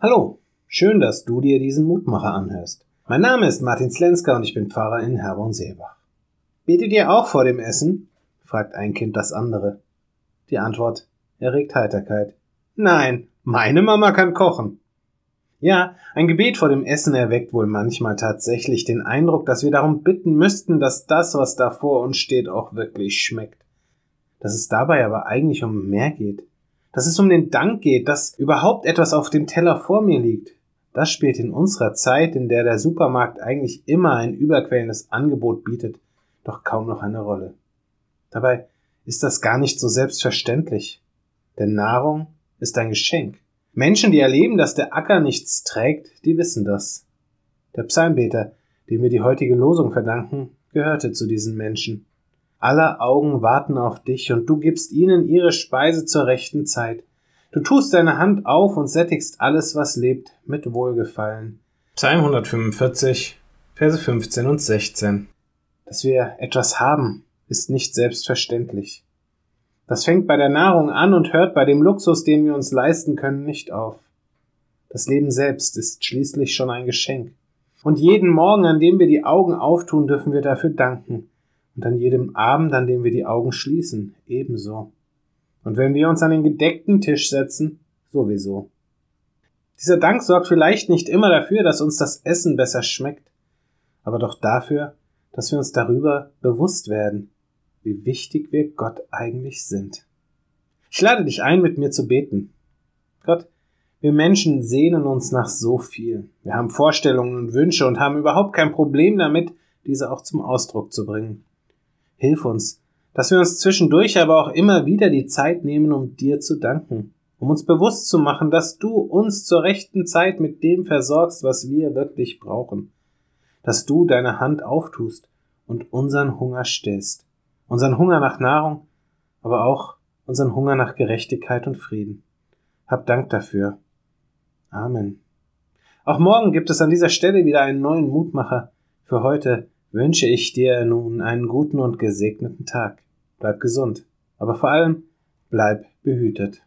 Hallo, schön, dass du dir diesen Mutmacher anhörst. Mein Name ist Martin Slenska und ich bin Pfarrer in Herborn-Seebach. Betet ihr auch vor dem Essen? fragt ein Kind das andere. Die Antwort erregt Heiterkeit. Nein, meine Mama kann kochen. Ja, ein Gebet vor dem Essen erweckt wohl manchmal tatsächlich den Eindruck, dass wir darum bitten müssten, dass das, was da vor uns steht, auch wirklich schmeckt. Dass es dabei aber eigentlich um mehr geht dass es um den Dank geht, dass überhaupt etwas auf dem Teller vor mir liegt. Das spielt in unserer Zeit, in der der Supermarkt eigentlich immer ein überquellendes Angebot bietet, doch kaum noch eine Rolle. Dabei ist das gar nicht so selbstverständlich. Denn Nahrung ist ein Geschenk. Menschen, die erleben, dass der Acker nichts trägt, die wissen das. Der Psalmbeter, dem wir die heutige Losung verdanken, gehörte zu diesen Menschen. Aller Augen warten auf dich, und du gibst ihnen ihre Speise zur rechten Zeit. Du tust deine Hand auf und sättigst alles, was lebt, mit Wohlgefallen. Psalm 145, Verse 15 und 16. Dass wir etwas haben, ist nicht selbstverständlich. Das fängt bei der Nahrung an und hört bei dem Luxus, den wir uns leisten können, nicht auf. Das Leben selbst ist schließlich schon ein Geschenk. Und jeden Morgen, an dem wir die Augen auftun, dürfen wir dafür danken und an jedem Abend, an dem wir die Augen schließen, ebenso. Und wenn wir uns an den gedeckten Tisch setzen, sowieso. Dieser Dank sorgt vielleicht nicht immer dafür, dass uns das Essen besser schmeckt, aber doch dafür, dass wir uns darüber bewusst werden, wie wichtig wir Gott eigentlich sind. Ich lade dich ein, mit mir zu beten. Gott, wir Menschen sehnen uns nach so viel. Wir haben Vorstellungen und Wünsche und haben überhaupt kein Problem damit, diese auch zum Ausdruck zu bringen. Hilf uns, dass wir uns zwischendurch aber auch immer wieder die Zeit nehmen, um dir zu danken, um uns bewusst zu machen, dass du uns zur rechten Zeit mit dem versorgst, was wir wirklich brauchen, dass du deine Hand auftust und unseren Hunger stillst, unseren Hunger nach Nahrung, aber auch unseren Hunger nach Gerechtigkeit und Frieden. Hab Dank dafür. Amen. Auch morgen gibt es an dieser Stelle wieder einen neuen Mutmacher. Für heute wünsche ich dir nun einen guten und gesegneten Tag. Bleib gesund, aber vor allem bleib behütet.